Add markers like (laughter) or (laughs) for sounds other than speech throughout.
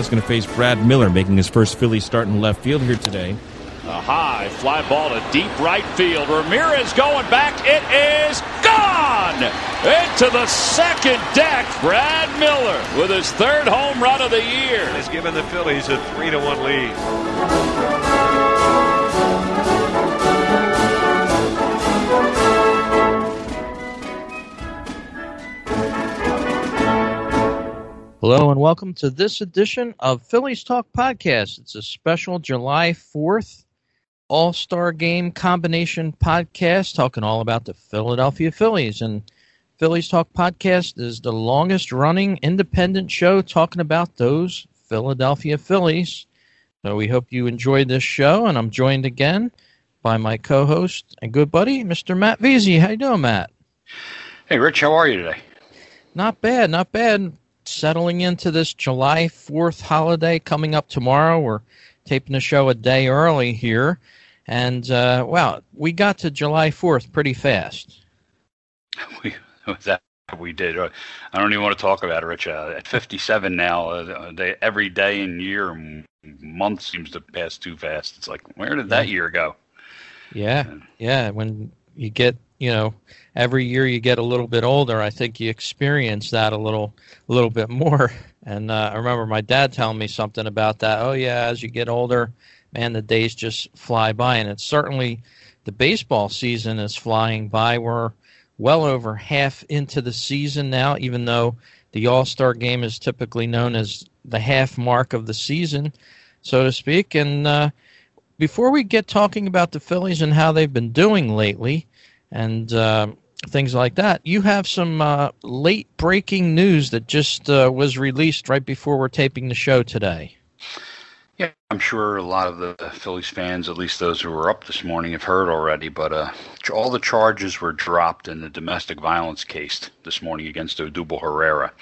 Page now is going to face Brad Miller, making his first Philly start in left field here today. A high fly ball to deep right field. Ramirez going back. It is gone into the second deck. Brad Miller with his third home run of the year. He's given the Phillies a three to one lead. Hello and welcome to this edition of Phillies Talk Podcast. It's a special July 4th All Star Game combination podcast talking all about the Philadelphia Phillies. And Phillies Talk Podcast is the longest running independent show talking about those Philadelphia Phillies. So we hope you enjoyed this show. And I'm joined again by my co host and good buddy, Mr. Matt Veasey. How you doing, Matt? Hey, Rich, how are you today? Not bad, not bad settling into this July 4th holiday coming up tomorrow. We're taping the show a day early here. And, uh, wow, we got to July 4th pretty fast. (laughs) We, that we did. Uh, I don't even want to talk about it, Rich. Uh, at 57 now, uh, they, every day and year and month seems to pass too fast. It's like, where did that year go? Yeah, yeah. When you get you know every year you get a little bit older i think you experience that a little a little bit more. (laughs) And uh, i remember my dad telling me something about that. Oh yeah as you get older man the days just fly by. And it's certainly the baseball season is flying by. We're well over half into the season now even though the all-star game is typically known as the half mark of the season so to speak. And uh, before we get talking about the phillies and how they've been doing lately and uh, things like that. You have some uh, late breaking news that just uh, was released right before we're taping the show today. Yeah, I'm sure a lot of the Phillies fans, at least those who were up this morning, have heard already. But uh, all the charges were dropped in the domestic violence case this morning against Odubel Herrera.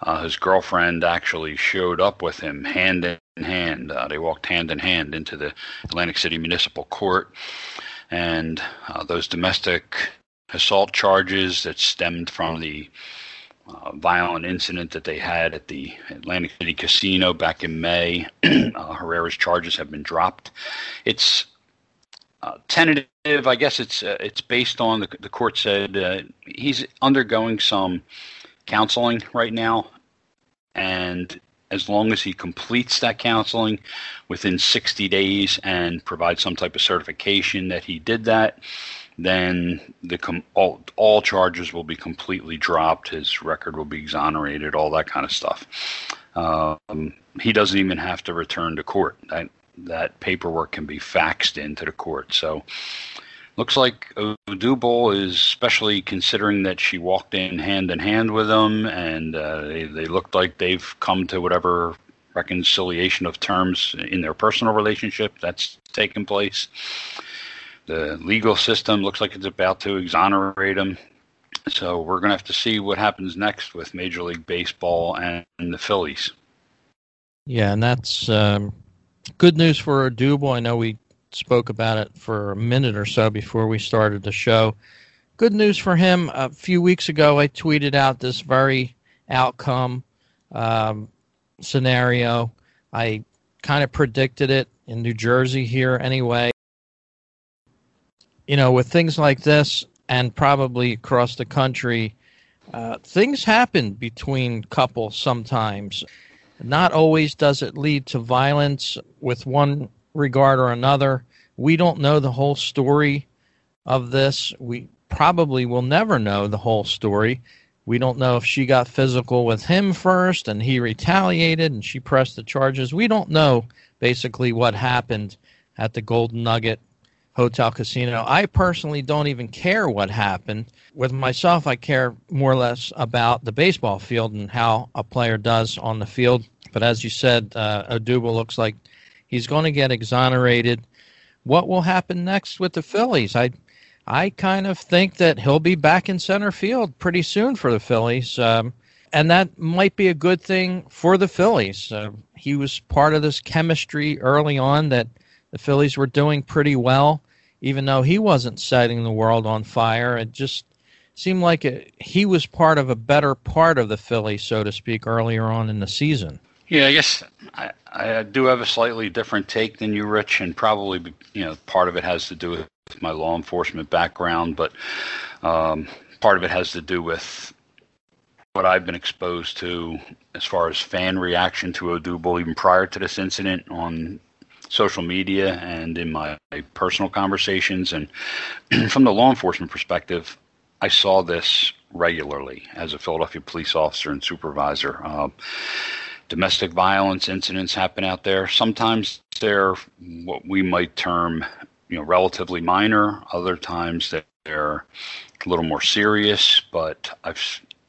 Uh, his girlfriend actually showed up with him hand in hand. Uh, they walked hand in hand into the Atlantic City Municipal Court and uh, those domestic assault charges that stemmed from the uh, violent incident that they had at the Atlantic City Casino back in May. (clears throat) uh, Herrera's charges have been dropped. It's uh, tentative. I guess it's uh, it's based on the, the court said uh, he's undergoing some counseling right now, and as long as he completes that counseling within 60 days and provides some type of certification that he did that, then the com- all, all charges will be completely dropped. His record will be exonerated, all that kind of stuff. Um, he doesn't even have to return to court. That that paperwork can be faxed into the court. So looks like Odubel is especially considering that she walked in hand in hand with him, and uh, they, they looked like they've come to whatever reconciliation of terms in their personal relationship that's taken place. The legal system looks like it's about to exonerate him. So we're going to have to see what happens next with Major League Baseball and, and the Phillies. Yeah, and that's um, good news for Odubel. I know we spoke about it for a minute or so before we started the show. Good news for him. A few weeks ago, I tweeted out this very outcome um, scenario. I kind of predicted it in New Jersey here anyway. You know, with things like this, and probably across the country, uh, things happen between couples sometimes. Not always does it lead to violence with one regard or another. We don't know the whole story of this. We probably will never know the whole story. We don't know if she got physical with him first and he retaliated and she pressed the charges. We don't know basically what happened at the Golden Nugget Hotel Casino. I personally don't even care what happened. With myself, I care more or less about the baseball field and how a player does on the field. But as you said, uh, looks like He's going to get exonerated. What will happen next with the Phillies? I I kind of think that he'll be back in center field pretty soon for the Phillies. Um, and that might be a good thing for the Phillies. Uh, he was part of this chemistry early on that the Phillies were doing pretty well, even though he wasn't setting the world on fire. It just seemed like it, he was part of a better part of the Phillies, so to speak, earlier on in the season. Yeah, I guess I, I do have a slightly different take than you, Rich, and probably you know part of it has to do with my law enforcement background, but um, part of it has to do with what I've been exposed to as far as fan reaction to Odubel even prior to this incident on social media and in my personal conversations. And (clears throat) from the law enforcement perspective, I saw this regularly as a Philadelphia police officer and supervisor. Uh, domestic violence incidents happen out there. Sometimes they're what we might term, you know, relatively minor. Other times they're a little more serious. But I've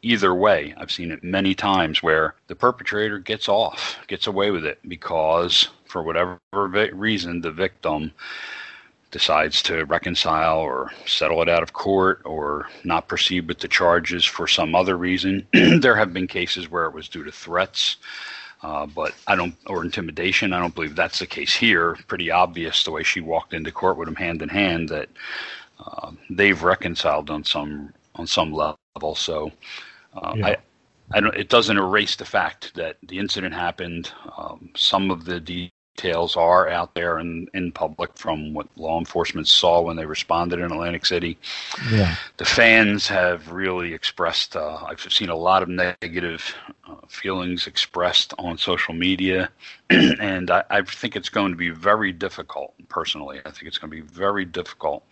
either way, I've seen it many times where the perpetrator gets off, gets away with it because for whatever reason the victim decides to reconcile or settle it out of court or not proceed with the charges for some other reason. (clears throat) there have been cases where it was due to threats, uh, but I don't, or intimidation. I don't believe that's the case here. Pretty obvious the way she walked into court with him hand in hand that uh, they've reconciled on some on some level. So uh, yeah. I. I don't, it doesn't erase the fact that the incident happened. Um, some of the details are out there in, in public from what law enforcement saw when they responded in Atlantic City. Yeah. The fans have really expressed, uh, I've seen a lot of negative uh, feelings expressed on social media. (clears throat) and I, I think it's going to be very difficult, personally. I think it's going to be very difficult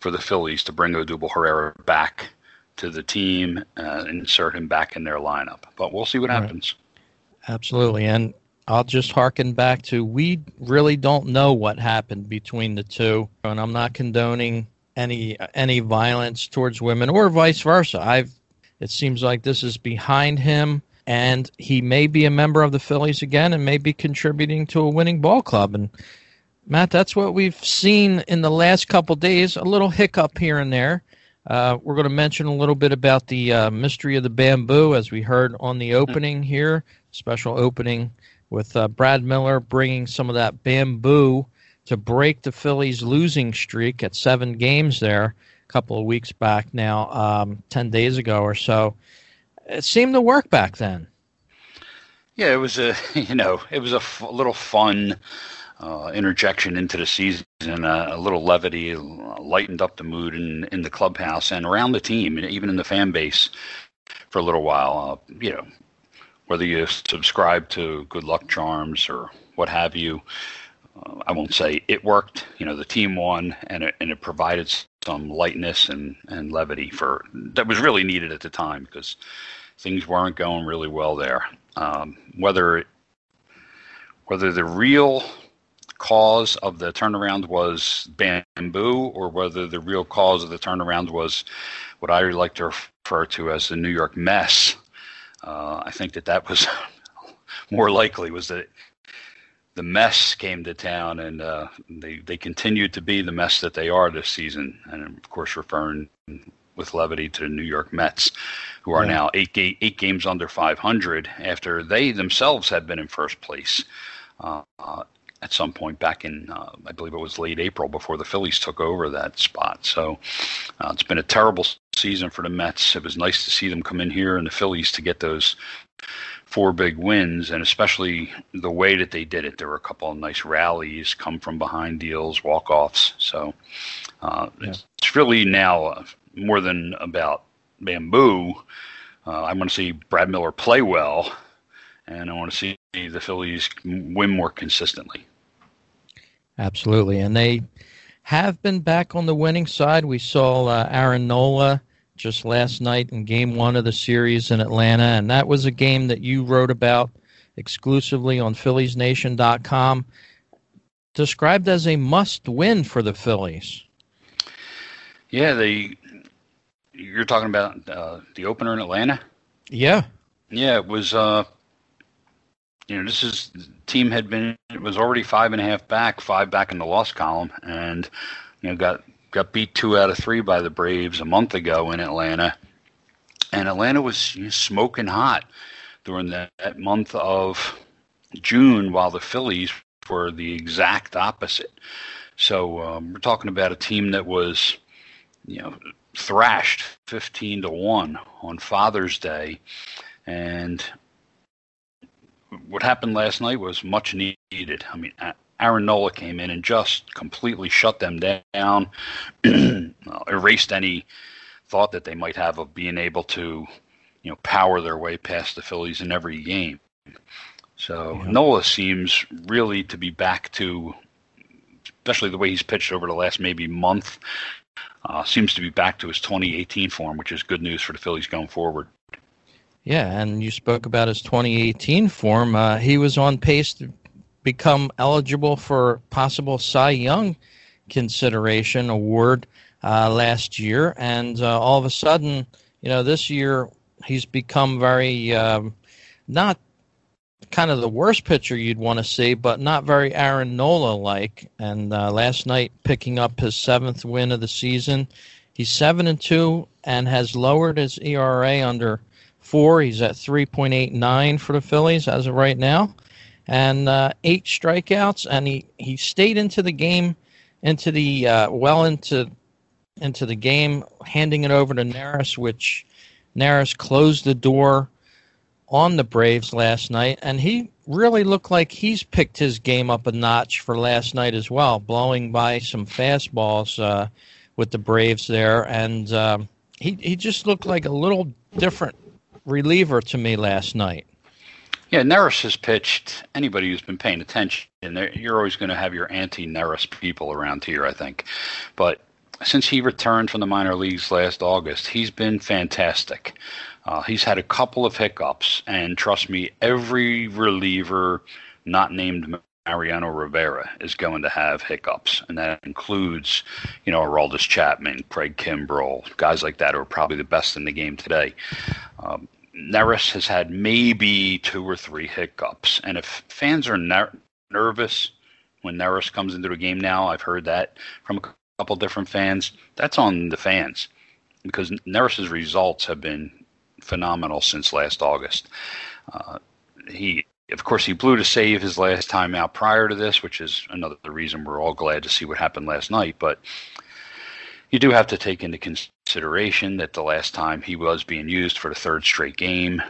for the Phillies to bring Odubel Herrera back to the team and insert him back in their lineup. But we'll see what happens. Absolutely. And I'll just harken back to we really don't know what happened between the two, and I'm not condoning any any violence towards women or vice versa. I've it seems like this is behind him, and he may be a member of the Phillies again, and may be contributing to a winning ball club. And Matt, that's what we've seen in the last couple days. A little hiccup here and there. Uh, we're going to mention a little bit about the uh, mystery of the bamboo, as we heard on the opening here, special opening with uh, Brad Miller bringing some of that bamboo to break the Phillies' losing streak at seven games there a couple of weeks back now, um, 10 days ago or so. It seemed to work back then. Yeah, it was a (laughs) you know it was a little fun uh, interjection into the season, uh, a little levity, lightened up the mood in in the clubhouse and around the team, and even in the fan base for a little while. Uh, you know, whether you subscribe to Good Luck Charms or what have you. Uh, I won't say it worked. You know, the team won, and it, and it provided some lightness and, and levity for that was really needed at the time because things weren't going really well there. Um, whether whether the real cause of the turnaround was bamboo or whether the real cause of the turnaround was what I like to refer to as the New York mess uh, I think that that was (laughs) more likely was that the mess came to town, and uh, they they continued to be the mess that they are this season, and of course referring with levity to the New York Mets, who are yeah. now eight ga- eight games under 500 after they themselves had been in first place. Uh, at some point back in, uh, I believe it was late April before the Phillies took over that spot. So uh, it's been a terrible season for the Mets. It was nice to see them come in here and the Phillies to get those four big wins, and especially the way that they did it. There were a couple of nice rallies, come from behind deals, walk offs. So uh, yeah. it's really now uh, more than about bamboo. Uh, I want to see Brad Miller play well, and I want to see the Phillies win more consistently. Absolutely, and they have been back on the winning side. We saw uh, Aaron Nola just last night in Game One of the series in Atlanta, and that was a game that you wrote about exclusively on PhilliesNation.com, described as a must-win for the Phillies. Yeah, they. You're talking about uh, the opener in Atlanta. Yeah. Yeah, it was. Uh, you know, this is team had been it was already five and a half back, five back in the loss column, and you know got got beat two out of three by the Braves a month ago in Atlanta, and Atlanta was you know, smoking hot during that, that month of June, while the Phillies were the exact opposite. So um, we're talking about a team that was, you know, thrashed 15 to 1 on Father's Day and what happened last night was much needed. I mean, Aaron Nola came in and just completely shut them down, (clears throat) erased any thought that they might have of being able to, you know, power their way past the Phillies in every game. So yeah. Nola seems really to be back to, especially the way he's pitched over the last maybe month, uh, seems to be back to his 2018 form, which is good news for the Phillies going forward. Yeah, and you spoke about his 2018 form. Uh, he was on pace to become eligible for possible Cy Young consideration award uh, last year, and uh, all of a sudden, you know, this year he's become very um, not kind of the worst pitcher you'd want to see, but not very Aaron Nola like. And uh, last night, picking up his seventh win of the season, he's seven and two and has lowered his ERA under four. He's at three point eight nine for the Phillies as of right now, and uh, eight strikeouts. And he he stayed into the game, into the uh, well into into the game, handing it over to Neris, which Neris closed the door on the Braves last night, and he really looked like he's picked his game up a notch for last night as well, blowing by some fastballs uh, with the Braves there, and um, he he just looked like a little different reliever to me last night. Yeah, Neris has pitched. Anybody who's been paying attention, you're always going to have your anti-Neris people around here, I think. But since he returned from the minor leagues last August, he's been fantastic. Uh, he's had a couple of hiccups, and trust me, every reliever not named Mariano Rivera is going to have hiccups, and that includes, you know, Aroldis Chapman, Craig Kimbrel, guys like that who are probably the best in the game today. Um, Neris has had maybe two or three hiccups, and if fans are ner- nervous when Neris comes into the game now, I've heard that from a couple different fans. That's on the fans because Neris's results have been phenomenal since last August. Uh, he, of course, he blew to save his last time out prior to this, which is another the reason we're all glad to see what happened last night. But you do have to take into consideration that the last time he was being used for the third straight game,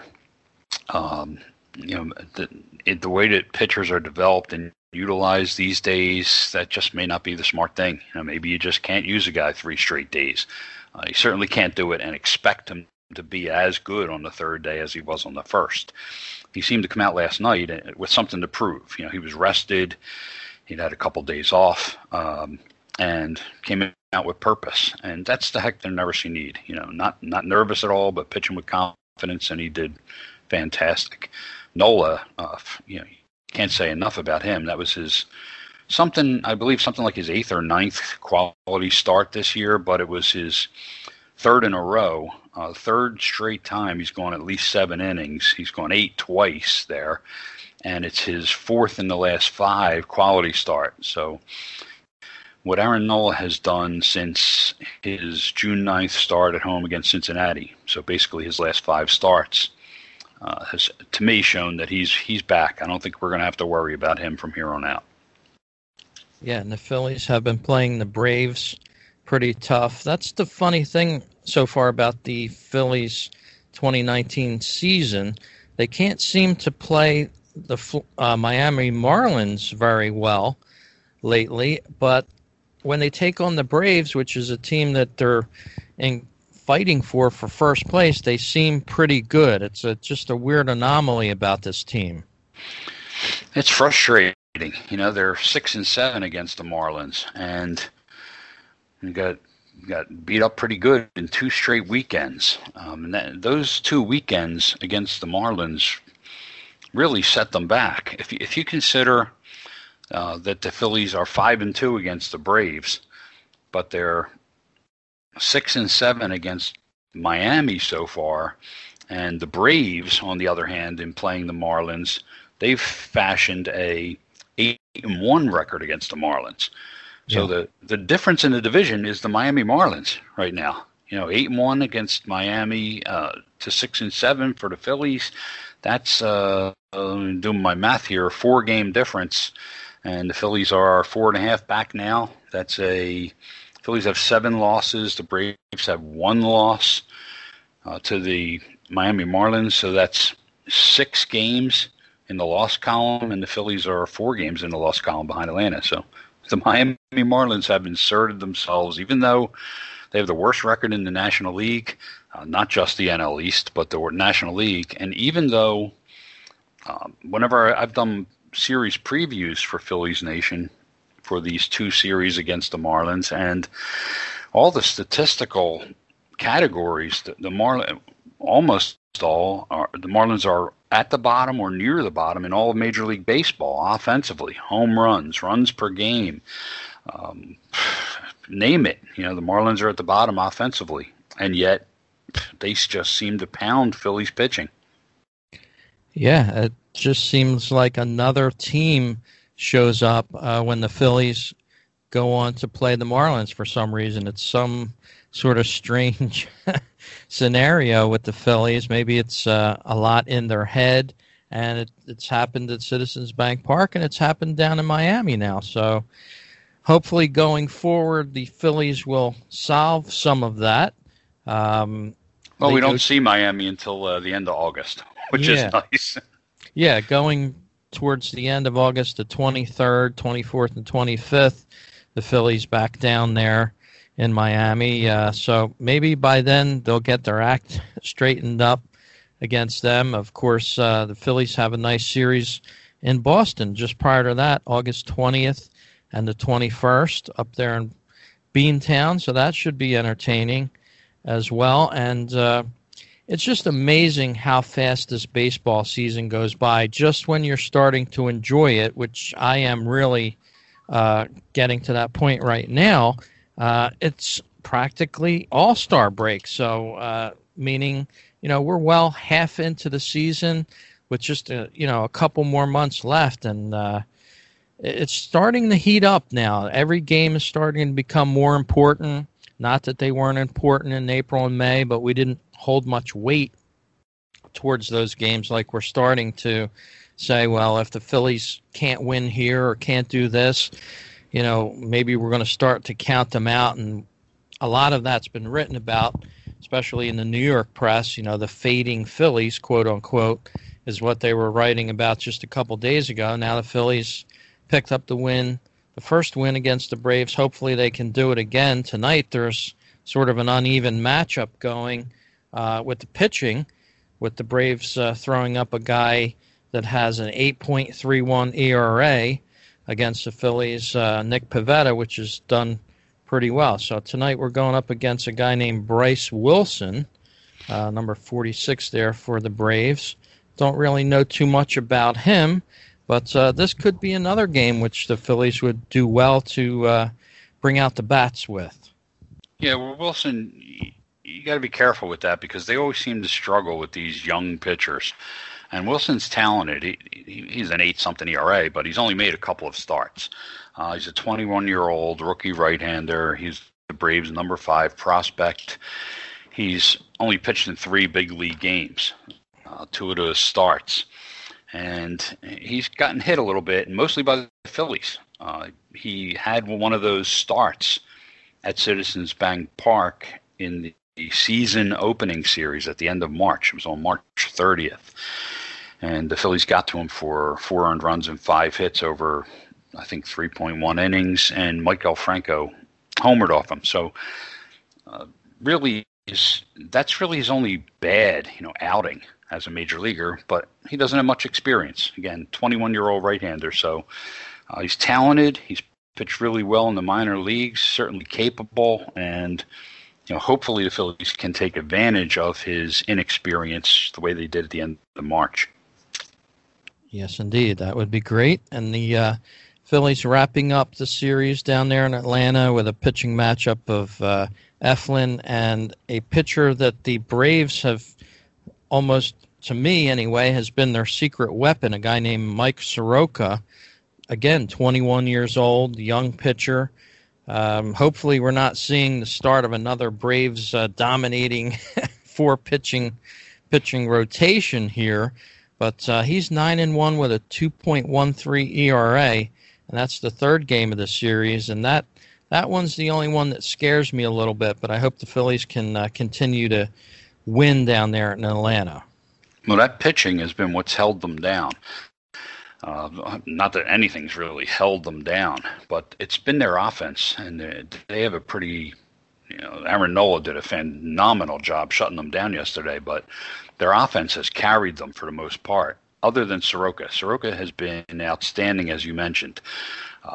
um, you know, the, it, the way that pitchers are developed and utilized these days, that just may not be the smart thing. You know, maybe you just can't use a guy three straight days. Uh, you certainly can't do it and expect him to be as good on the third day as he was on the first. He seemed to come out last night uh, with something to prove. You know, he was rested. He'd had a couple days off, um, and came out with purpose. And that's the Hector Neris you need. You know, not not nervous at all, but pitching with confidence, and he did fantastic. Nola, uh, you know, can't say enough about him. That was his something, I believe, something like his eighth or ninth quality start this year, but it was his third in a row, uh, third straight time he's gone at least seven innings. He's gone eight twice there, and it's his fourth in the last five quality start. So, what Aaron Nola has done since his June 9th start at home against Cincinnati, so basically his last five starts, uh, has to me shown that he's he's back. I don't think we're going to have to worry about him from here on out. Yeah, and the Phillies have been playing the Braves pretty tough. That's the funny thing so far about the Phillies 2019 season. They can't seem to play the uh, Miami Marlins very well lately, but when they take on the Braves, which is a team that they're in fighting for for first place, they seem pretty good. It's a, just a weird anomaly about this team. It's frustrating. You know, they're six and seven against the Marlins, and got got beat up pretty good in two straight weekends. Um, and that, those two weekends against the Marlins really set them back. If if you consider uh, that the Phillies are five and two against the Braves, but they're six and seven against Miami so far, and the Braves, on the other hand, in playing the Marlins, they've fashioned a eight and one record against the Marlins. So yeah. the the difference in the division is the Miami Marlins right now. You know, eight and one against Miami uh, to six and seven for the Phillies. That's uh, uh, doing my math here, four game difference, and the Phillies are four and a half back now. That's a Phillies have seven losses. The Braves have one loss uh, to the Miami Marlins. So that's six games in the loss column, and the Phillies are four games in the loss column behind Atlanta. So the Miami Marlins have inserted themselves, even though they have the worst record in the National League, uh, not just the NL East, but the National League. And even though um, whenever I've done series previews for Phillies Nation for these two series against the Marlins, and all the statistical categories, the, the Marlins almost all are the Marlins are at the bottom or near the bottom in all of Major League Baseball offensively, home runs, runs per game, um, name it. You know, the Marlins are at the bottom offensively, and yet they just seem to pound Phillies pitching. Yeah, it just seems like another team shows up uh, when the Phillies go on to play the Marlins for some reason. It's some sort of strange (laughs) scenario with the Phillies. Maybe it's uh, a lot in their head, and it, it's happened at Citizens Bank Park, and it's happened down in Miami now. So hopefully, going forward, the Phillies will solve some of that. Um, well, we don't see Miami until uh, the end of August, which yeah. is nice. yeah, going towards the end of August, the 23rd, 24th, and 25th, the Phillies back down there in Miami. Uh, so maybe by then they'll get their act (laughs) straightened up against them. Of course, uh, the Phillies have a nice series in Boston just prior to that, August 20th and the 21st up there in Beantown. So that should be entertaining as well. And uh, it's just amazing how fast this baseball season goes by just when you're starting to enjoy it, which I am really uh, getting to that point right now. Uh, it's practically all star break. So, uh, meaning, you know, we're well half into the season with just, a, you know, a couple more months left. And, uh, it's starting to heat up now. Every game is starting to become more important. Not that they weren't important in April and May, but we didn't hold much weight towards those games like we're starting to say, well, if the Phillies can't win here or can't do this, you know, maybe we're going to start to count them out. And a lot of that's been written about, especially in the New York press. You know, the fading Phillies, quote unquote, is what they were writing about just a couple days ago. Now the Phillies picked up the win, the first win against the Braves. Hopefully they can do it again tonight. There's sort of an uneven matchup going uh, with the pitching, with the Braves uh, throwing up a guy that has an 8.31 ERA against the Phillies, uh, Nick Pivetta, which has done pretty well. So tonight we're going up against a guy named Bryce Wilson, uh, number 46 there for the Braves. Don't really know too much about him, but uh, this could be another game which the Phillies would do well to uh, bring out the bats with. Yeah, well, Wilson, you got to be careful with that because they always seem to struggle with these young pitchers. And Wilson's talented. He, he's an eight something ERA, but he's only made a couple of starts. Uh, he's a 21 year old rookie right hander. He's the Braves' number five prospect. He's only pitched in three big league games, uh, two of those starts. And he's gotten hit a little bit, mostly by the Phillies. Uh, he had one of those starts at Citizens Bank Park in the season opening series at the end of March. It was on March 30th and the Phillies got to him for four earned runs and five hits over, I think, 3.1 innings, and Maikel Franco homered off him. So, uh, really, is that's really his only bad, you know, outing as a major leaguer. But he doesn't have much experience. Again, 21 year old right-hander, so uh, he's talented. He's pitched really well in the minor leagues, certainly capable, and you know, hopefully the Phillies can take advantage of his inexperience the way they did at the end of the March. Yes, indeed. That would be great. And the uh, Phillies wrapping up the series down there in Atlanta with a pitching matchup of uh, Eflin and a pitcher that the Braves have almost, to me anyway, has been their secret weapon, a guy named Mike Soroka. Again, 21 years old, young pitcher. Um, hopefully, we're not seeing the start of another Braves uh, dominating (laughs) four pitching pitching rotation here. But uh, he's nine and one with a 2.13 ERA, and that's the third game of the series. And that that one's the only one that scares me a little bit. But I hope the Phillies can uh, continue to win down there in Atlanta. Well, that pitching has been what's held them down. Uh, not that anything's really held them down, but it's been their offense, and they have a pretty. You know, Aaron Nola did a phenomenal job shutting them down yesterday, but their offense has carried them for the most part. Other than Soroka, Soroka has been outstanding, as you mentioned.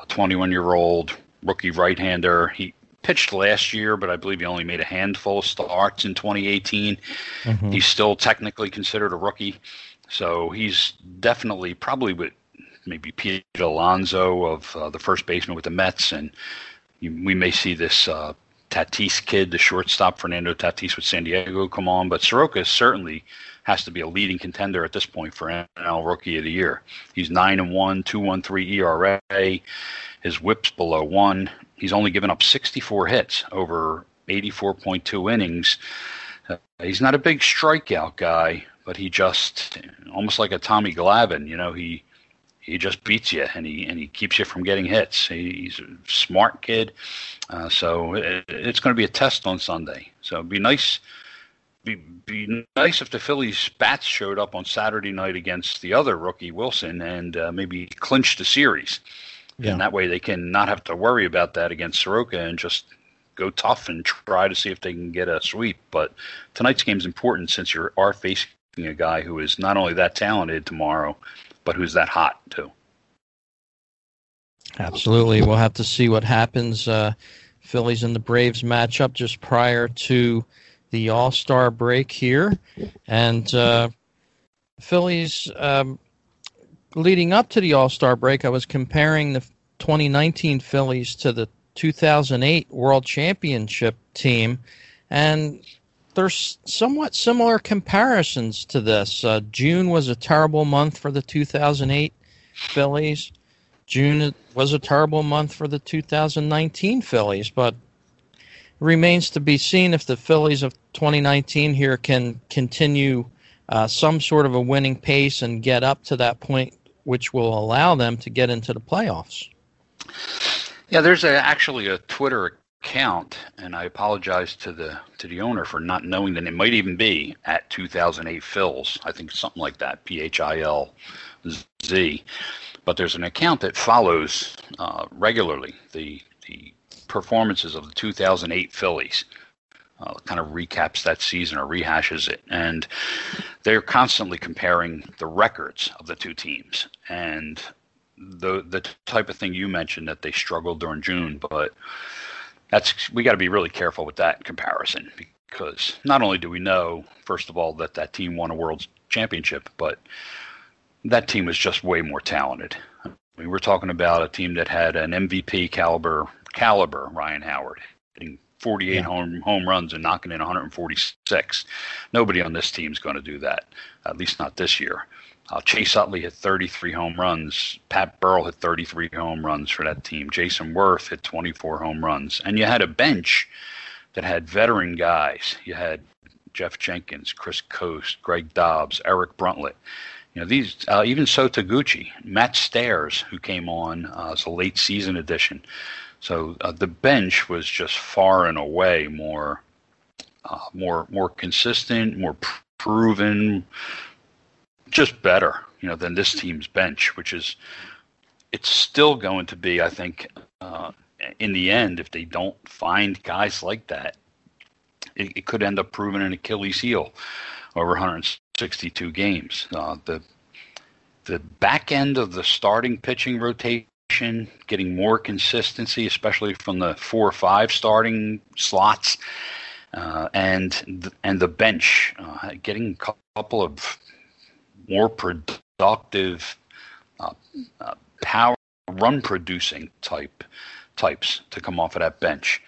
21 uh, year old rookie right hander. He pitched last year, but I believe he only made a handful of starts in 2018. Mm-hmm. He's still technically considered a rookie. So he's definitely probably with maybe Pete Alonso of uh, the first baseman with the Mets, and you, we may see this uh, Tatis kid, the shortstop Fernando Tatis with San Diego, come on. But Soroka certainly has to be a leading contender at this point for NL Rookie of the Year. He's nine and one, two one three ERA. His WHIP's below one. He's only given up 64 hits over 84.2 innings. Uh, he's not a big strikeout guy, but he just almost like a Tommy Glavine, You know, he he just beats you and he and he keeps you from getting hits. He, he's a smart kid, uh, so it, it's going to be a test on Sunday. So it'd be nice. Be, be nice if the Phillies bats showed up on Saturday night against the other rookie Wilson and uh, maybe clinch the series. Yeah. And that way they can not have to worry about that against Soroka and just go tough and try to see if they can get a sweep. But tonight's game is important since you are facing a guy who is not only that talented tomorrow, but who's that hot too. Absolutely. We'll have to see what happens. Uh, Phillies and the Braves matchup just prior to the All Star break here. And uh, Phillies, um, leading up to the All Star break, I was comparing the 2019 Phillies to the 2008 World Championship team. And there's somewhat similar comparisons to this. Uh, June was a terrible month for the 2008 Phillies. June was a terrible month for the 2019 Phillies, but remains to be seen if the Phillies of 2019 here can continue uh, some sort of a winning pace and get up to that point, which will allow them to get into the playoffs. Yeah, there's a, actually a Twitter account, and I apologize to the to the owner for not knowing that it might even be at 2008 Phils. I think something like that, P H I L Z. But there's an account that follows uh, regularly the the performances of the 2008 Phillies. Uh, kind of recaps that season or rehashes it, and they're constantly comparing the records of the two teams. And the the type of thing you mentioned that they struggled during June, but that's we got to be really careful with that comparison because not only do we know first of all that that team won a world championship, but that team was just way more talented. We were talking about a team that had an MVP caliber caliber Ryan Howard hitting 48 yeah. home home runs and knocking in 146. Nobody on this team is going to do that, at least not this year. Uh, Chase Utley hit 33 home runs. Pat Burrell hit 33 home runs for that team. Jayson Werth hit 24 home runs. And you had a bench that had veteran guys. You had Geoff Jenkins, Chris Coste, Greg Dobbs, Eric Bruntlett. You know these, uh, even So Taguchi, Matt Stairs, who came on uh, as a late season addition. So uh, the bench was just far and away more, uh, more, more consistent, more proven, just better, you know, than this team's bench, which is it's still going to be, I think, uh, in the end, if they don't find guys like that, it, it, could end up proving an Achilles heel over 162 games. Uh, the the back end of the starting pitching rotation, getting more consistency, especially from the four or five starting slots, uh, and and the bench, uh, getting a couple of more productive uh, uh, power run producing type types to come off of that bench.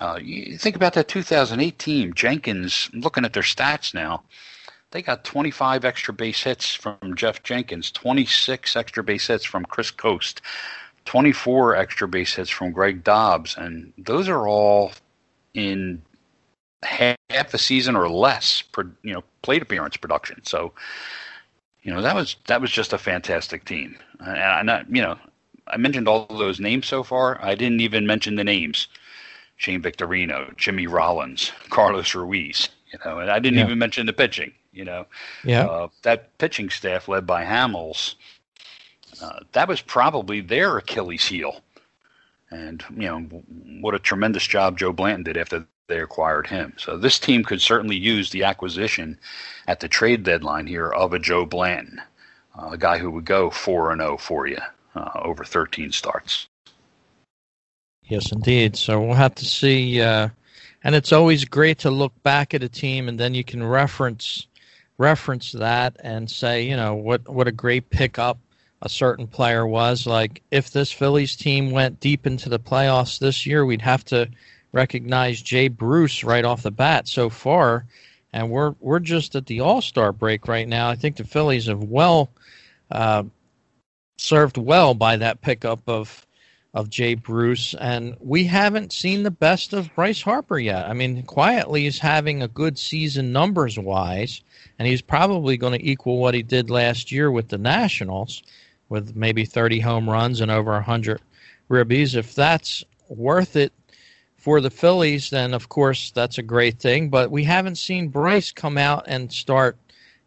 Uh, you think about that 2008 team, Jenkins. Looking at their stats now, they got 25 extra base hits from Geoff Jenkins, 26 extra base hits from Chris Coste, 24 extra base hits from Greg Dobbs, and those are all in half a season or less, you know, plate appearance production. So you know that was that was just a fantastic team. And I, not you know, I mentioned all those names so far. I didn't even mention the names: Shane Victorino, Jimmy Rollins, (laughs) Carlos Ruiz. You know, and I didn't yeah. even mention the pitching. You know, yeah, uh, that pitching staff led by Hamels. uh, that was probably their Achilles heel. And, you know, what a tremendous job Joe Blanton did after they acquired him. So this team could certainly use the acquisition at the trade deadline here of a Joe Blanton, uh, a guy who would go 4 and 0 for you uh, over 13 starts. Yes, indeed. So we'll have to see. Uh, and it's always great to look back at a team and then you can reference reference that and say, you know, what what a great pickup a certain player was. Like if this Phillies team went deep into the playoffs this year, we'd have to recognize Jay Bruce right off the bat so far. And we're we're just at the All Star break right now. I think the Phillies have well uh, served well by that pickup of of Jay Bruce, and we haven't seen the best of Bryce Harper yet. I mean, quietly he's having a good season numbers wise, and he's probably going to equal what he did last year with the Nationals, with maybe 30 home runs and over 100 ribbies. If that's worth it for the Phillies, then of course that's a great thing. But we haven't seen Bryce come out and start,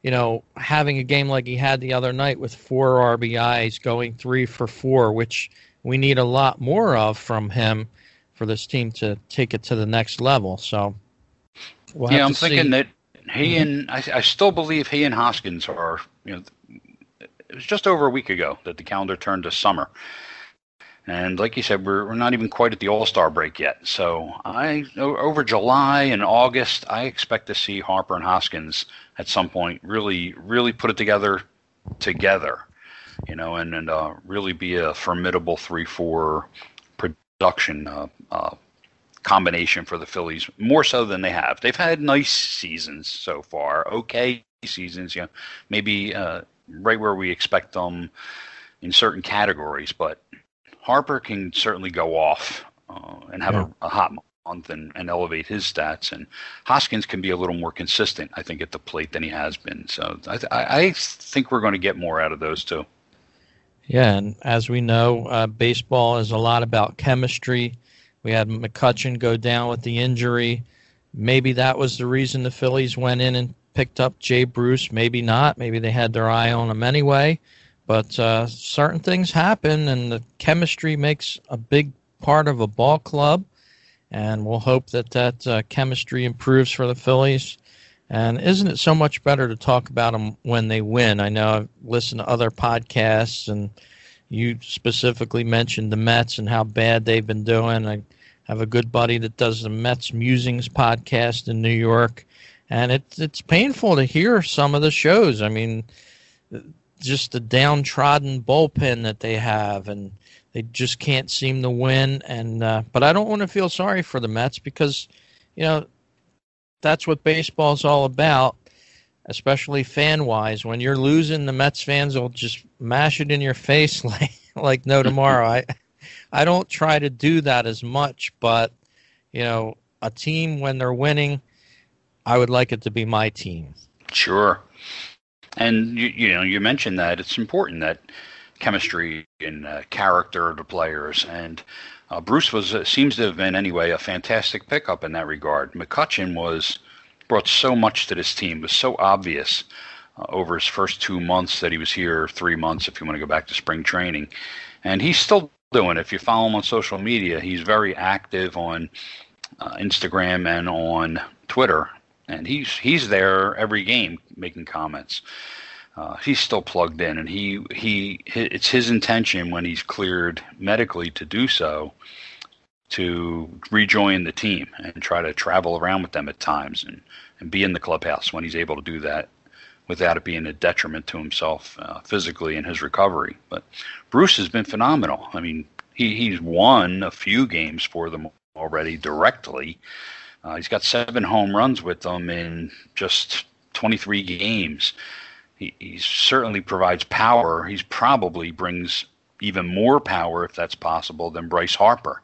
you know, having a game like he had the other night with four RBIs, going three for four, which we need a lot more of from him for this team to take it to the next level. So, we'll yeah, I'm thinking see. that he mm-hmm. and I, I, still believe he and Hoskins are. You know, it was just over a week ago that the calendar turned to summer, and like you said, we're we're not even quite at the All Star break yet. So I over July and August, I expect to see Harper and Hoskins at some point really really put it together together you know, and and uh, really be a formidable three four production uh, uh, combination for the Phillies, more so than they have. They've had nice seasons so far, okay seasons, you know, maybe uh, right where we expect them in certain categories, but Harper can certainly go off uh, and have yeah. a, a, hot month and, and elevate his stats. And Hoskins can be a little more consistent, I think, at the plate than he has been. So I, I think we're going to get more out of those two. Yeah, and as we know, uh, baseball is a lot about chemistry. We had McCutchen go down with the injury. Maybe that was the reason the Phillies went in and picked up Jay Bruce. Maybe not. Maybe they had their eye on him anyway. But uh, certain things happen, and the chemistry makes a big part of a ball club. And we'll hope that that uh, chemistry improves for the Phillies. And isn't it so much better to talk about them when they win? I know I've listened to other podcasts, and you specifically mentioned the Mets and how bad they've been doing. I have a good buddy that does the Mets Musings podcast in New York, and it's it's painful to hear some of the shows. I mean, just the downtrodden bullpen that they have, and they just can't seem to win. And uh, but I don't want to feel sorry for the Mets because you know that's what baseball's all about, especially fan wise. When you're losing, the Mets fans will just mash it in your face (laughs) like like no tomorrow. I I don't try to do that as much, but you know, a team when they're winning, I would like it to be my team. Sure. And you, you know, you mentioned that it's important that chemistry and uh, character of the players and uh, Bruce was uh, seems to have been anyway a fantastic pickup in that regard. McCutchen was brought so much to this team. Was so obvious uh, over his first two months that he was here, three months if you want to go back to spring training, and he's still doing. It. If you follow him on social media, he's very active on uh, Instagram and on Twitter, and he's he's there every game making comments uh, he's still plugged in, and he he it's his intention when he's cleared medically to do so to rejoin the team and try to travel around with them at times and and be in the clubhouse when he's able to do that without it being a detriment to himself uh, physically in his recovery. But Bruce has been phenomenal. I mean, he he's won a few games for them already directly. Uh, he's got seven home runs with them in just 23 games he, he certainly provides power. He's probably brings even more power, if that's possible, than Bryce Harper,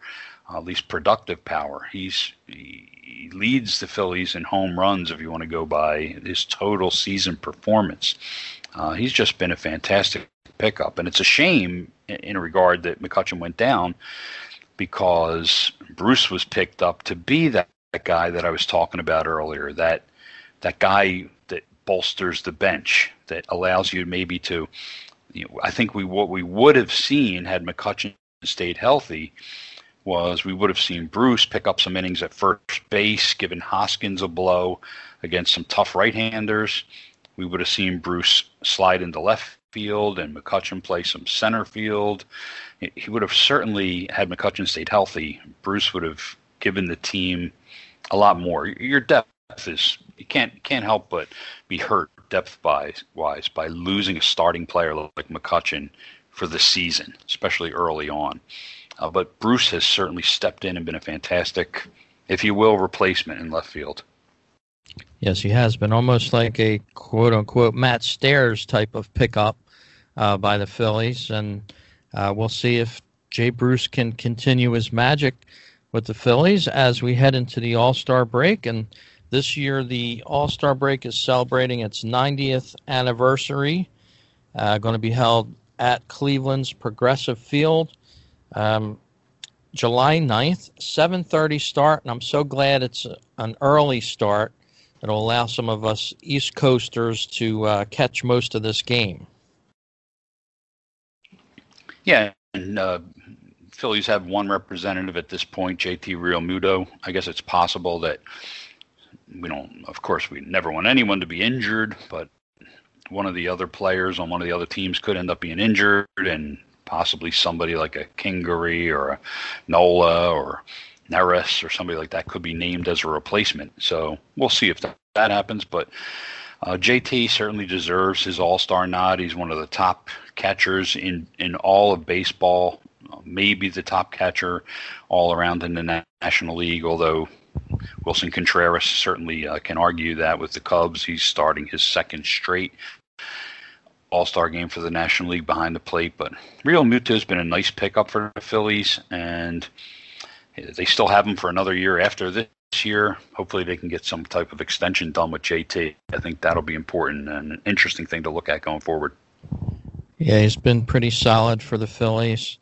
uh, at least productive power. He's he, he leads the Phillies in home runs, if you want to go by his total season performance. Uh, he's just been a fantastic pickup, and it's a shame in, in regard that McCutchen went down because Bruce was picked up to be that guy that I was talking about earlier. That that guy that bolsters the bench that allows you maybe to you know, I think we what we would have seen had McCutchen stayed healthy was we would have seen Bruce pick up some innings at first base, giving Hoskins a blow against some tough right-handers. We would have seen Bruce slide into left field and McCutchen play some center field. He would have certainly had McCutchen stayed healthy. Bruce would have given the team a lot more. Your depth is you can't can't help but be hurt depth wise by losing a starting player like McCutchen for the season, especially early on. Uh, but Bruce has certainly stepped in and been a fantastic, if you will, replacement in left field. Yes, he has been almost like a quote unquote Matt Stairs type of pickup uh, by the Phillies. And uh, we'll see if Jay Bruce can continue his magic with the Phillies as we head into the All Star break. And this year, the All Star break is celebrating its 90th anniversary, uh, going to be held at Cleveland's Progressive Field. Um, July 9th, 7:30 start, and I'm so glad it's an early start. It'll allow some of us East Coasters to uh, catch most of this game. Yeah, and uh, Phillies have one representative at this point, JT Realmuto. I guess it's possible that we don't. Of course, we never want anyone to be injured, but one of the other players on one of the other teams could end up being injured, and possibly somebody like a Kingery or a Nola or Neris or somebody like that could be named as a replacement. So we'll see if that, that happens. But uh, JT certainly deserves his All Star nod. He's one of the top catchers in in all of baseball. Maybe the top catcher all around in the National League. Although Willson Contreras certainly uh, can argue that with the Cubs, he's starting his second straight all Star game for the National League behind the plate. But Realmuto has been a nice pickup for the Phillies, and they still have him for another year after this year. Hopefully, they can get some type of extension done with JT. I think that'll be important and an interesting thing to look at going forward. Yeah, he's been pretty solid for the Phillies.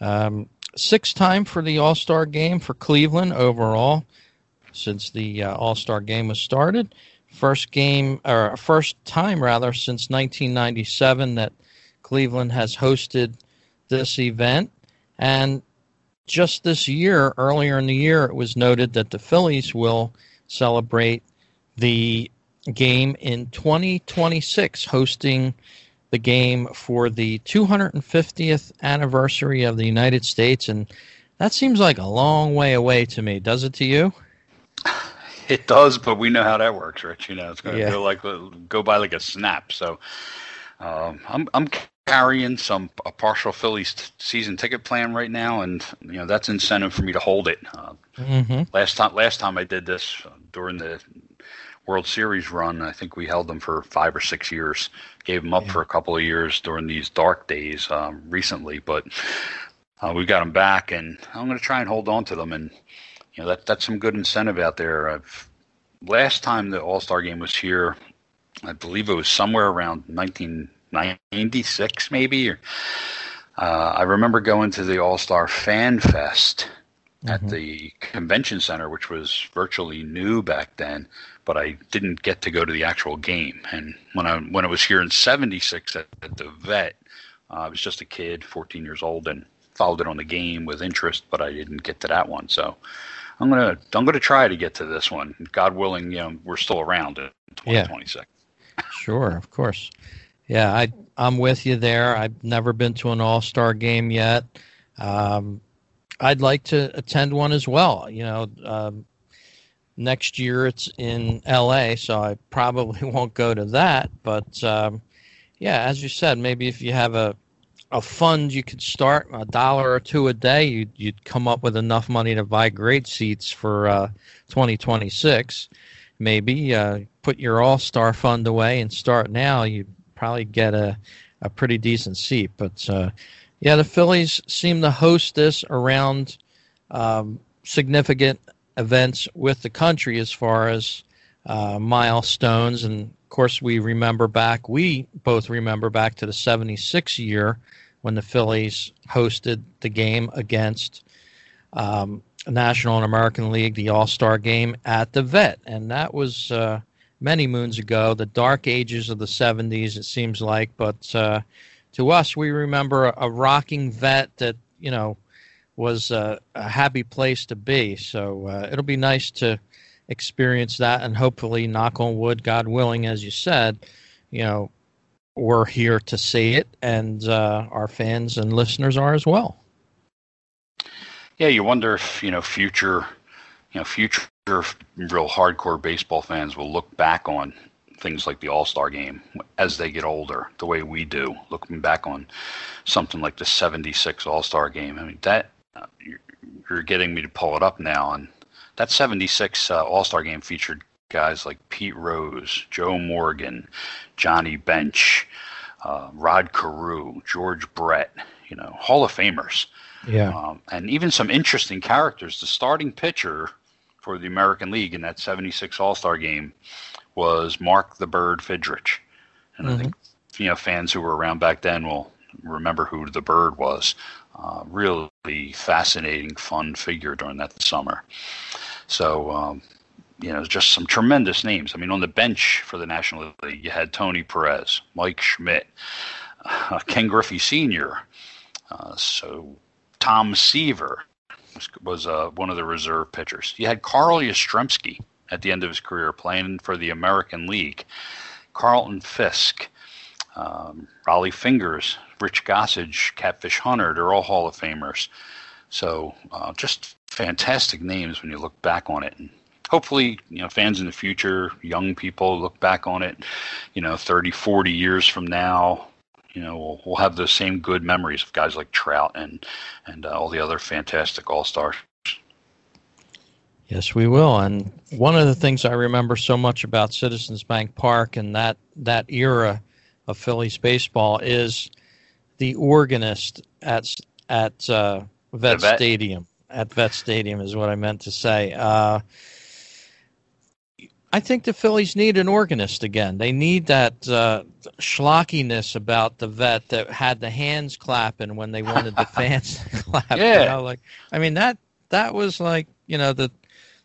Um, sixth time for the All Star game for Cleveland overall since the uh, All Star game was started. First game or first time rather since 1997 that Cleveland has hosted this event. And just this year earlier in the year it was noted that the Phillies will celebrate the game in 2026 hosting the game for the 250th anniversary of the United States and that seems like a long way away to me does it to you (laughs) it does, but we know how that works, Rich. You know, it's going to yeah. go like go by like a snap. So um, I'm I'm carrying some a partial Phillies t- season ticket plan right now, and you know that's incentive for me to hold it. Uh, mm-hmm. Last time last time I did this uh, during the World Series run, I think we held them for five or six years. Gave them up yeah. for a couple of years during these dark days um, recently, but uh, we got them back, and I'm going to try and hold on to them and you know that that's some good incentive out there. I've, last time the All Star Game was here, I believe it was somewhere around 1996, maybe. Or, uh, I remember going to the All Star Fan Fest mm-hmm. at the convention center, which was virtually new back then. But I didn't get to go to the actual game. And when I when I was here in '76 at, at, the Vet, uh, I was just a kid, 14 years old, and followed it on the game with interest, but I didn't get to that one. So I'm gonna I'm gonna try to get to this one. God willing, you know, we're still around in 2026. Yeah. sure, of course. Yeah, I I'm with you there. I've never been to an All Star game yet. Um, I'd like to attend one as well. You know, um, next year it's in L.A., so I probably (laughs) won't go to that. But um, yeah, as you said, maybe if you have a a fund you could start a dollar or two a day you'd, you'd come up with enough money to buy great seats for uh, 2026 maybe uh, put your all-star fund away and start now you'd probably get a, a pretty decent seat but uh, yeah the phillies seem to host this around um, significant events with the country as far as uh, milestones and of course, we remember back, we both remember back to the 76 year when the Phillies hosted the game against um, National and American League, the All Star game at the Vet. And that was uh, many moons ago, the dark ages of the 70s, it seems like. But uh, to us, we remember a, a rocking vet that you know was a, a happy place to be. So uh, it'll be nice to experience that, and hopefully, knock on wood, God willing, as you said, you know, we're here to see it, and uh, our fans and listeners are as well. Yeah, you wonder if you know future, you know, future real hardcore baseball fans will look back on things like the All Star game as they get older, the way we do, looking back on something like the '76 All Star game. I mean, that uh, you're getting me to pull it up now, and that '76 uh, All Star game featured guys like Pete Rose, Joe Morgan, Johnny Bench, uh, Rod Carew, George Brett, you know, Hall of Famers. Yeah. Um, and even some interesting characters. The starting pitcher for the American League in that 76 All Star game was Mark the Bird Fidrych. And mm-hmm. I think, you know, fans who were around back then will remember who the Bird was. Uh, really fascinating, fun figure during that summer. So, um, you know, just some tremendous names. I mean, on the bench for the National League, you had Tony Perez, Mike Schmidt, uh, Ken Griffey Sr., uh, so Tom Seaver was, was uh, one of the reserve pitchers. You had Carl Yastrzemski at the end of his career playing for the American League. Carlton Fisk, um, Rollie Fingers, Rich Gossage, Catfish Hunter, they're all Hall of Famers. So uh, just fantastic names when you look back on it. And hopefully, you know, fans in the future, young people look back on it, you know, 30, 40 years from now, you know, we'll, we'll have those same good memories of guys like Trout and and uh, all the other fantastic All Stars. Yes, we will. And one of the things I remember so much about Citizens Bank Park and that that era of Phillies baseball is the organist at at uh, Vet, Vet, Stadium. At Vet Stadium is what I meant to say. Uh, I think the Phillies need an organist again. They need that uh, schlockiness about the vet that had the hands clapping when they wanted the (laughs) fans (laughs) to clap. Yeah. You know, like I mean that that was like you know the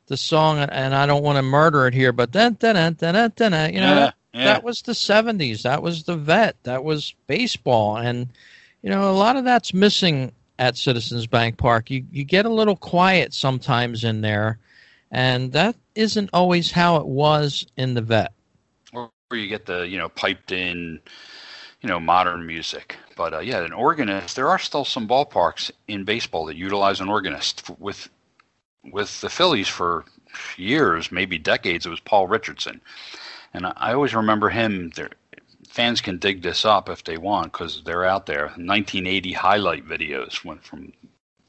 the song, and I don't want to murder it here, but then then then then you know yeah, yeah. that was the '70s. That was the vet. That was baseball, and you know a lot of that's missing at Citizens Bank Park. You you get a little quiet sometimes in there and that isn't always how it was in the vet. Or you get the you know piped in, you know, modern music. But uh, yeah, an organist. There are still some ballparks in baseball that utilize an organist. With with the Phillies for years, maybe decades, it was Paul Richardson, and I, always remember him. There, fans can dig this up if they want because they're out there. 1980 highlight videos went from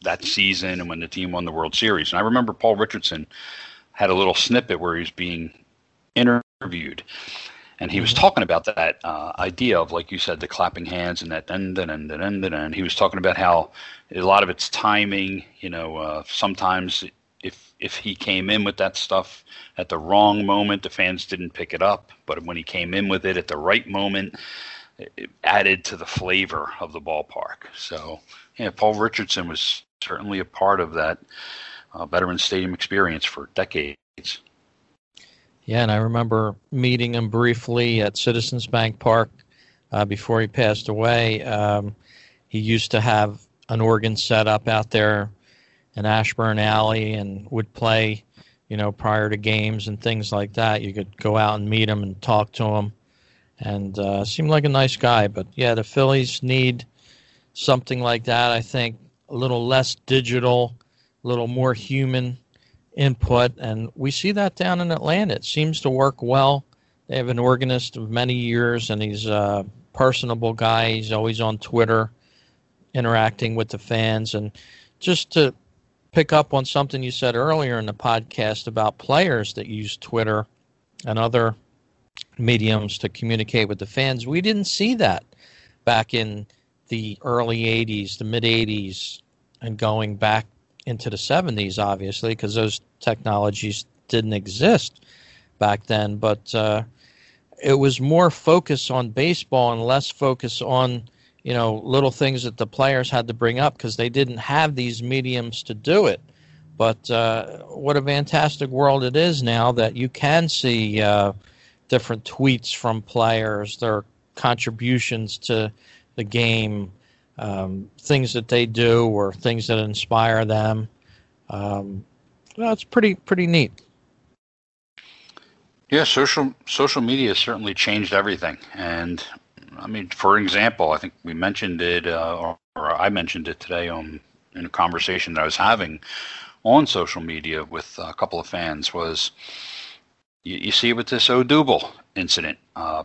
that season and when the team won the World Series. And I remember Paul Richardson had a little snippet where he was being interviewed, and he was mm-hmm. talking about that uh, idea of, like you said, the clapping hands and that dun dun dun dun. And he was talking about how a lot of it's timing. You know, uh, sometimes if he came in with that stuff at the wrong moment, the fans didn't pick it up. But when he came in with it at the right moment, it added to the flavor of the ballpark. So, yeah, Paul Richardson was certainly a part of that uh, Veterans Stadium experience for decades. Yeah, and I remember meeting him briefly at Citizens Bank Park uh, before he passed away. Um, he used to have an organ set up out there in Ashburn Alley and would play, you know, prior to games and things like that. You could go out and meet him and talk to him, and uh, seemed like a nice guy. But yeah, the Phillies need something like that. I think a little less digital, a little more human input, and we see that down in Atlanta. It seems to work well. They have an organist of many years, and he's a personable guy. He's always on Twitter, interacting with the fans, and just to pick up on something you said earlier in the podcast about players that use Twitter and other mediums to communicate with the fans. We didn't see that back in the early 80s, the mid 80s, and going back into the 70s, obviously, because those technologies didn't exist back then. But uh, it was more focus on baseball and less focus on you know little things that the players had to bring up because they didn't have these mediums to do it. But uh, what a fantastic world it is now that you can see uh, different tweets from players, their contributions to the game, um, things that they do or things that inspire them. Um, well, it's pretty pretty neat. Yeah, social social media has certainly changed everything, and I mean, for example, I think we mentioned it, uh, or, I mentioned it today on in a conversation that I was having on social media with a couple of fans. Was you, you see with this Odubel incident, uh,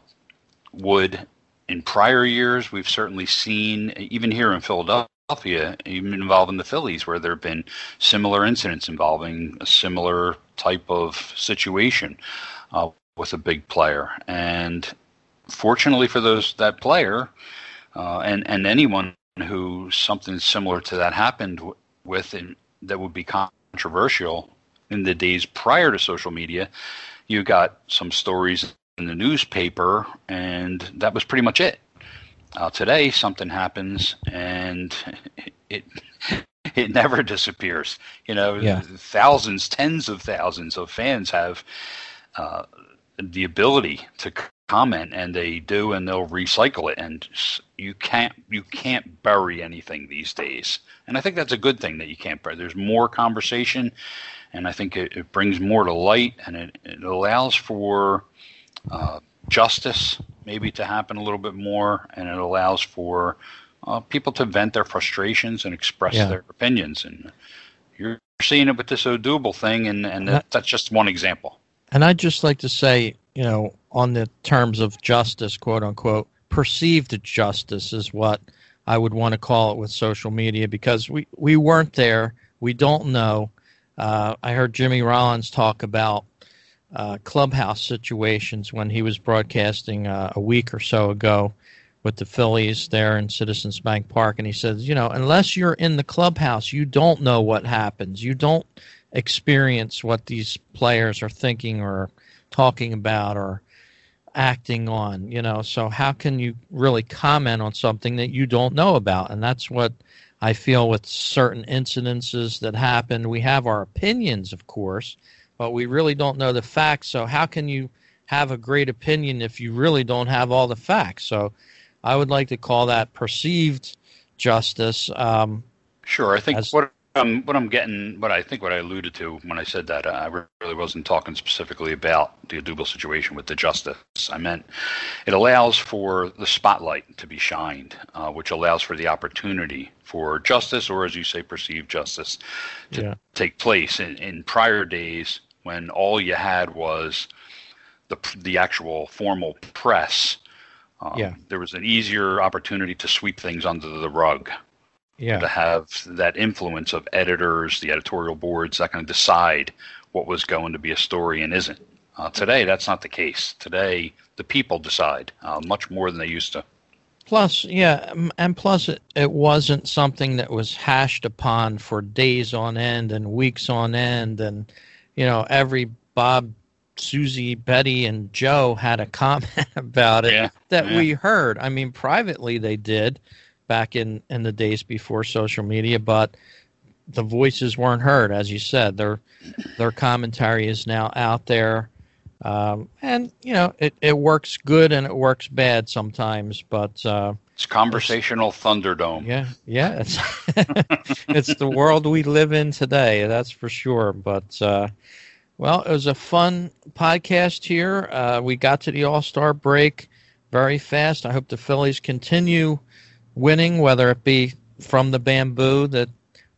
would in prior years we've certainly seen even here in Philadelphia, even involving the Phillies, where there have been similar incidents involving a similar type of situation uh, with a big player, and fortunately for those that player uh, and and anyone who something similar to that happened with and that would be controversial in the days prior to social media, you got some stories in the newspaper, and that was pretty much it. Uh, today, something happens, and (laughs) it (laughs) it never disappears. You know, yeah. thousands, tens of thousands of fans have uh, the ability to comment and they do and they'll recycle it. And you can't you can't bury anything these days. And i think that's a good thing that you can't bury. There's more conversation and i think it, it brings more to light and it, it allows for uh, justice maybe to happen a little bit more and it allows for uh, people to vent their frustrations and express Yeah. their opinions. And you're seeing it with this Odubel thing and, and that, that's just one example. And I'd just like to say, you know, on the terms of justice, quote unquote, perceived justice is what I would want to call it with social media because we, we weren't there. We don't know. Uh, I heard Jimmy Rollins talk about uh, clubhouse situations when he was broadcasting uh, a week or so ago with the Phillies there in Citizens Bank Park. And he says, you know, unless you're in the clubhouse, you don't know what happens. You don't experience what these players are thinking or talking about or acting on you know? So how can you really comment on something that you don't know about? And that's what i feel with certain incidences that happen. We have our opinions of course but we really don't know the facts. So how can you have a great opinion if you really don't have all the facts? So i would like to call that perceived justice um, Sure. I think As- what um, what I'm getting, what I think, what I alluded to when I said that, uh, I really wasn't talking specifically about the Odubel situation with the justice. I meant it allows for the spotlight to be shined, uh, which allows for the opportunity for justice, or as you say, perceived justice, to Yeah. take place. In, in prior days, when all you had was the the actual formal press, um, Yeah. there was an easier opportunity to sweep things under the rug yeah to have that influence of editors, the editorial boards that can decide what was going to be a story and isn't. Uh, today, that's not the case. Today, the people decide uh, much more than they used to. Plus, yeah, and plus, it, it wasn't something that was hashed upon for days on end and weeks on end. And, you know, every Bob, Susie, Betty, and Joe had a (laughs) comment about it Yeah, that yeah. we heard. I mean, privately they did back in, in the days before social media, but the voices weren't heard, as you said. Their, their commentary is now out there. Um, and, you know, it, it works good and it works bad sometimes, but. Uh, It's conversational Thunderdome. yeah, yeah, it's (laughs) it's the world we live in today. That's for sure. But uh, well, it was a fun podcast here. Uh, we got to the All Star break very fast. I hope the Phillies continue winning, whether it be from the bamboo that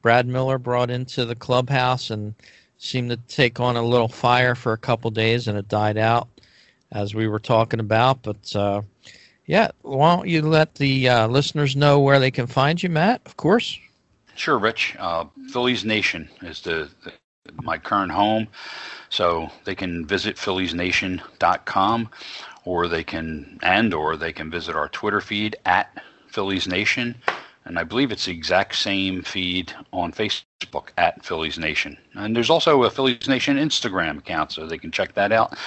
Brad Miller brought into the clubhouse and seemed to take on a little fire for a couple days, and it died out as we were talking about. But uh, yeah, why don't you let the uh, listeners know where they can find you, Matt? Of course. Sure, Rich. Uh, Phillies Nation is the, the my current home, so they can visit PhilliesNation.com, or they can and or they can visit our Twitter feed at Phillies Nation, and I believe it's the exact same feed on Facebook at Phillies Nation. And there's also a Phillies Nation Instagram account, so they can check that out.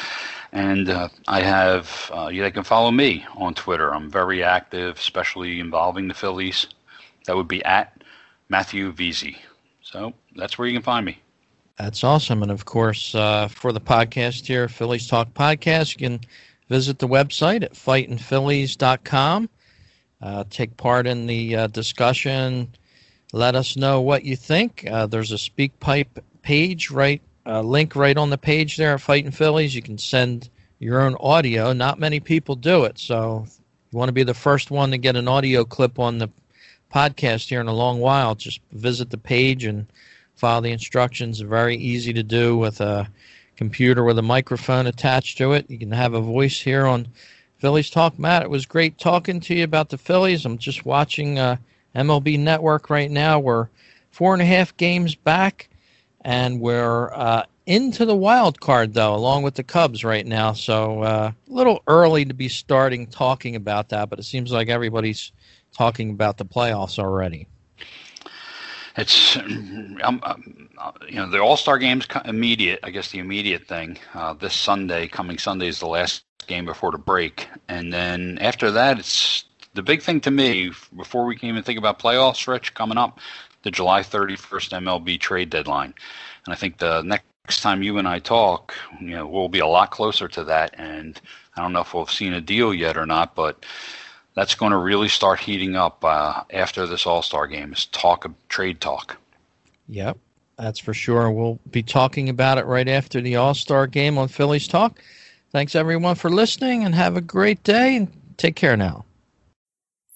And uh, I have, uh, they can follow me on Twitter. I'm very active, especially involving the Phillies. That would be at Matthew Veasey. So that's where you can find me. That's awesome. And of course, uh, for the podcast here, Phillies Talk Podcast, you can visit the website at fightingphillies.com. uh, take part in the uh, discussion. Let us know what you think. Uh, there's a SpeakPipe page, right? link right on the page there at Fighting Phillies. You can send your own audio. Not many people do it, so you want to be the first one to get an audio clip on the podcast here in a long while. Just visit the page and follow the instructions. Very easy to do with a computer with a microphone attached to it. You can have a voice here on Phillies Talk. Matt, it was great talking to you about the Phillies. I'm just watching uh, MLB Network right now. We're four and a half games back, and we're uh, into the wild card though, along with the Cubs right now. So uh, a little early to be starting talking about that, but it seems like everybody's talking about the playoffs already. It's um, um, you know the All Star game's immediate. I guess the immediate thing uh, this Sunday, coming Sunday, is the last game before the break, and then after that, it's the big thing to me. Before we can even think about playoffs, Rich, coming up, the July 31st MLB trade deadline, and I think the next time you and I talk, you know, we'll be a lot closer to that. And I don't know if we've seen a deal yet or not, but that's going to really start heating up uh, after this All Star game. Is talk of trade talk. Yep, that's for sure. We'll be talking about it right after the All Star game on Phillies Talk. Thanks everyone for listening, and have a great day. And take care now.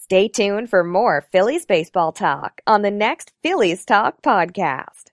Stay tuned for more Phillies baseball talk on the next Phillies Talk podcast.